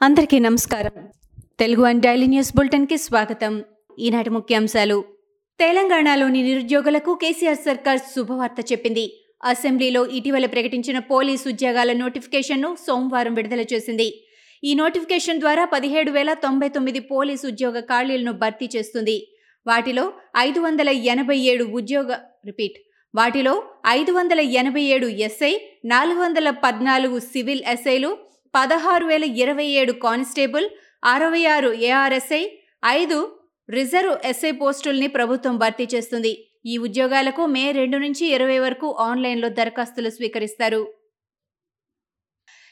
అందరికీ నమస్కారం. Telugu and daily news బులెటిన్కి స్వాగతం. ఈనాటి ముఖ్యాంశాలు. తెలంగాణలోని నిరుద్యోగులకు కేసీఆర్ సర్కార్ శుభవార్త చెప్పింది. అసెంబ్లీలో ఇటీవల ప్రకటించిన పోలీస్ ఉద్యోగాల నోటిఫికేషన్ను సోమవారం విడుదల చేసింది. ఈ నోటిఫికేషన్ ద్వారా పదిహేడు వేల తొంభై తొమ్మిది పోలీస్ ఉద్యోగ ఖాళీలను భర్తీ చేస్తుంది. వాటిలో ఐదు వందల ఎనభై ఏడు ఉద్యోగ రిపీట్ వాటిలో ఐదు వందల ఎనభై ఏడు ఎస్ఐ నాలుగు వందల పద్నాలుగు సివిల్ ఎస్ఐలు పదహారు వేల ఇరవై ఏడు కానిస్టేబుల్ అరవై ఆరు ఏఆర్ఎస్ఐ ఐదు రిజర్వ్ ఎస్ఐ పోస్టుల్ని ప్రభుత్వం భర్తీ చేస్తుంది. ఈ ఉద్యోగాలకు మే రెండు నుంచి ఇరవై వరకు ఆన్లైన్లో దరఖాస్తులు స్వీకరిస్తారు.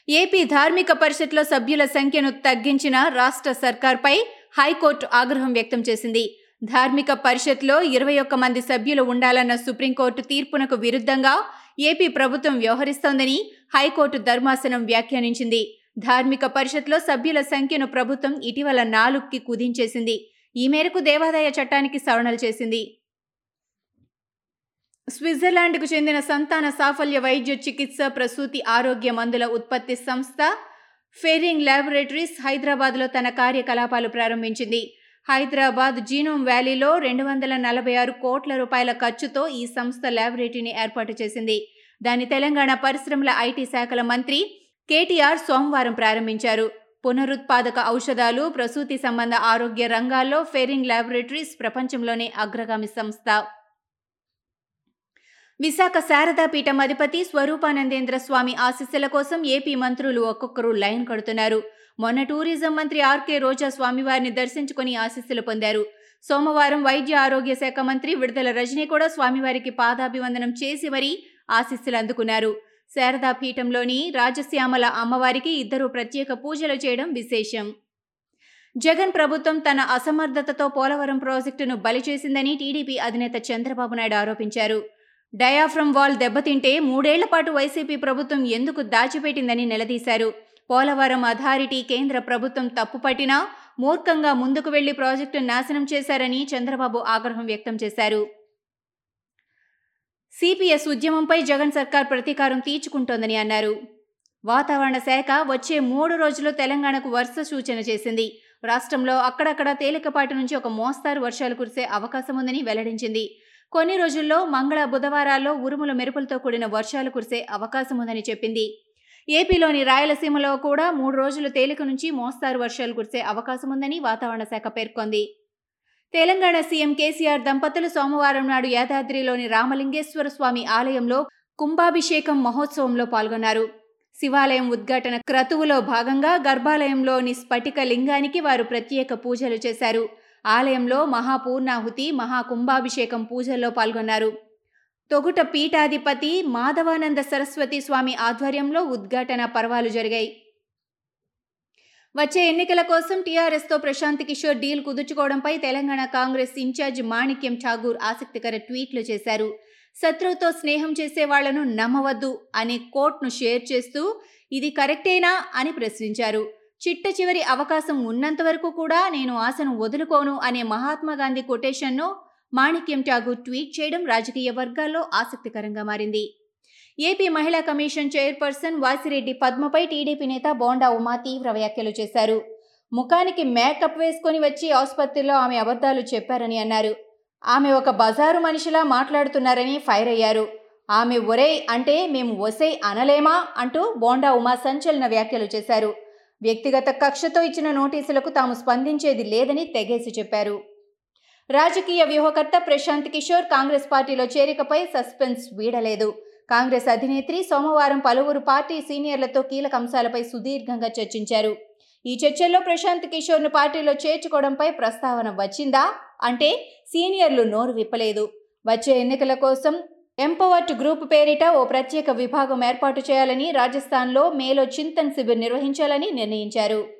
ఏపీ ధార్మిక పరిషత్లో సభ్యుల సంఖ్యను తగ్గించిన రాష్ట్ర సర్కార్పై హైకోర్టు ఆగ్రహం వ్యక్తం చేసింది. ధార్మిక పరిషత్లో ఇరవై ఒక్క మంది సభ్యులు ఉండాలన్న సుప్రీంకోర్టు తీర్పునకు విరుద్ధంగా ఏపీ ప్రభుత్వం వ్యవహరిస్తోందని హైకోర్టు ధర్మాసనం వ్యాఖ్యానించింది. ధార్మిక పరిషత్లో సభ్యుల సంఖ్యను ప్రభుత్వం ఇటీవల నాలుగుకి కుదించేసింది. ఈ మేరకు దేవాదాయ చట్టానికి సవరణలు చేసింది. స్విట్జర్లాండ్కు చెందిన సంతాన సాఫల్య వైద్య చికిత్స ప్రసూతి ఆరోగ్య మందుల ఉత్పత్తి సంస్థ ఫెరింగ్ ల్యాబొరేటరీస్ హైదరాబాద్లో తన కార్యకలాపాలు ప్రారంభించింది. హైదరాబాద్ జీనోమ్ వ్యాలీలో రెండు వందల నలభై ఆరు కోట్ల రూపాయల ఖర్చుతో ఈ సంస్థ ల్యాబొరేటరీని ఏర్పాటు చేసింది. దాని తెలంగాణ పరిశ్రమల ఐటీ శాఖల మంత్రి కేటీఆర్ సోమవారం ప్రారంభించారు. పునరుత్పాదక ఔషధాలు ప్రసూతి సంబంధ ఆరోగ్య రంగాల్లో ఫెరింగ్ ల్యాబొరేటరీస్ ప్రపంచంలోనే అగ్రగామి సంస్థ. విశాఖ శారదా పీఠం అధిపతి స్వరూపానందేంద్ర స్వామి ఆశీస్సుల కోసం ఏపీ మంత్రులు ఒక్కొక్కరు లైన్ కడుతున్నారు. మొన్న టూరిజం మంత్రి ఆర్కే రోజా స్వామివారిని దర్శించుకుని ఆశీస్సులు పొందారు. సోమవారం వైద్య ఆరోగ్య శాఖ మంత్రి విడుదల రజనీ కూడా స్వామివారికి పాదాభివందనం చేసి మరీ ఆశీస్సులు అందుకున్నారు. శారదా పీఠంలోని రాజశ్యామల అమ్మవారికి ఇద్దరు ప్రత్యేక పూజలు చేయడం విశేషం. జగన్ ప్రభుత్వం తన అసమర్థతతో పోలవరం ప్రాజెక్టును బలి చేసిందని టీడీపీ అధినేత చంద్రబాబు నాయుడు ఆరోపించారు. డయాఫ్రమ్ వాల్ దెబ్బతింటే మూడేళ్ళ పాటు వైసీపీ ప్రభుత్వం ఎందుకు దాచిపెట్టిందని నిలదీశారు. పోలవరం అథారిటీ కేంద్ర ప్రభుత్వం తప్పుపట్టినా మూర్ఖంగా ముందుకు వెళ్ళి ప్రాజెక్టు నాశనం చేశారని చంద్రబాబు ఆగ్రహం వ్యక్తం చేశారు. సిపిఎస్ ఉద్యమంపై జగన్ సర్కార్ ప్రతీకారం తీర్చుకుంటోందని అన్నారు. వాతావరణ శాఖ వచ్చే మూడు రోజులు తెలంగాణకు వర్ష సూచన చేసింది. రాష్ట్రంలో అక్కడక్కడ తేలికపాటి నుంచి ఒక మోస్తారు వర్షాలు కురిసే అవకాశం ఉందని వెల్లడించింది. కొన్ని రోజుల్లో మంగళ బుధవారాల్లో ఉరుముల మెరుపులతో కూడిన వర్షాలు కురిసే అవకాశం ఉందని చెప్పింది. ఏపీలోని రాయలసీమలో కూడా మూడు రోజులు తేలిక నుంచి మోస్తారు వర్షాలు కురిసే అవకాశం ఉందని వాతావరణ శాఖ పేర్కొంది. తెలంగాణ సీఎం కేసీఆర్ దంపతులు సోమవారం నాడు యాదాద్రిలోని రామలింగేశ్వర స్వామి ఆలయంలో కుంభాభిషేకం మహోత్సవంలో పాల్గొన్నారు. శివాలయం ఉద్ఘాటన క్రతువులో భాగంగా గర్భాలయంలోని స్ఫటిక లింగానికి వారు ప్రత్యేక పూజలు చేశారు. ఆలయంలో మహాపూర్ణాహుతి మహాకుంభాభిషేకం పూజల్లో పాల్గొన్నారు. తొగుట పీఠాధిపతి మాధవానంద సరస్వతి స్వామి ఆధ్వర్యంలో ఉద్ఘాటన పర్వాలు జరిగాయి. వచ్చే ఎన్నికల కోసం టీఆర్ఎస్తో ప్రశాంత్ కిషోర్ డీల్ కుదుర్చుకోవడంపై తెలంగాణ కాంగ్రెస్ ఇన్ఛార్జ్ మాణిక్యం ఠాగూర్ ఆసక్తికర ట్వీట్లు చేశారు. శత్రువుతో స్నేహం చేసే వాళ్ళను నమ్మవద్దు అనే కోట్ను షేర్ చేస్తూ ఇది కరెక్టేనా అని ప్రశ్నించారు. చిట్ట చివరి అవకాశం ఉన్నంత వరకు కూడా నేను ఆశను వదులుకోను అనే మహాత్మా గాంధీ కొటేషన్ను మాణిక్యం ఠాగూర్ ట్వీట్ చేయడం రాజకీయ వర్గాల్లో ఆసక్తికరంగా మారింది. ఏపీ మహిళా కమిషన్ చైర్పర్సన్ వాసిరెడ్డి పద్మపై టీడీపీ నేత బోండా ఉమా తీవ్ర వ్యాఖ్యలు చేశారు. ముఖానికి మేకప్ వేసుకొని వచ్చి ఆసుపత్రిలో ఆమె అబద్ధాలు చెప్పారని అన్నారు. ఆమె ఒక బజారు మనిషిలా మాట్లాడుతున్నారని ఫైర్ అయ్యారు. ఆమె ఒరే అంటే మేము ఒసై అనలేమా అంటూ బోండా ఉమా సంచలన వ్యాఖ్యలు చేశారు. వ్యక్తిగత కక్షతో ఇచ్చిన నోటీసులకు తాము స్పందించేది లేదని తెగేసి చెప్పారు. రాజకీయ వ్యూహకర్త ప్రశాంత్ కిషోర్ కాంగ్రెస్ పార్టీలో చేరికపై సస్పెన్స్ వీడలేదు. కాంగ్రెస్ అధినేత్రి సోమవారం పలువురు పార్టీ సీనియర్లతో కీలక అంశాలపై సుదీర్ఘంగా చర్చించారు. ఈ చర్చల్లో ప్రశాంత్ కిషోర్ను పార్టీలో చేర్చుకోవడంపై ప్రస్తావన వచ్చిందా? అంటే సీనియర్లు నోరు విప్పలేదు. వచ్చే ఎన్నికల కోసం ఎంపవర్ట్ గ్రూప్ పేరిట ఓ ప్రత్యేక విభాగం ఏర్పాటు చేయాలని రాజస్థాన్లో మేలో చింతన్ శిబిర్ నిర్వహించాలని నిర్ణయించారు.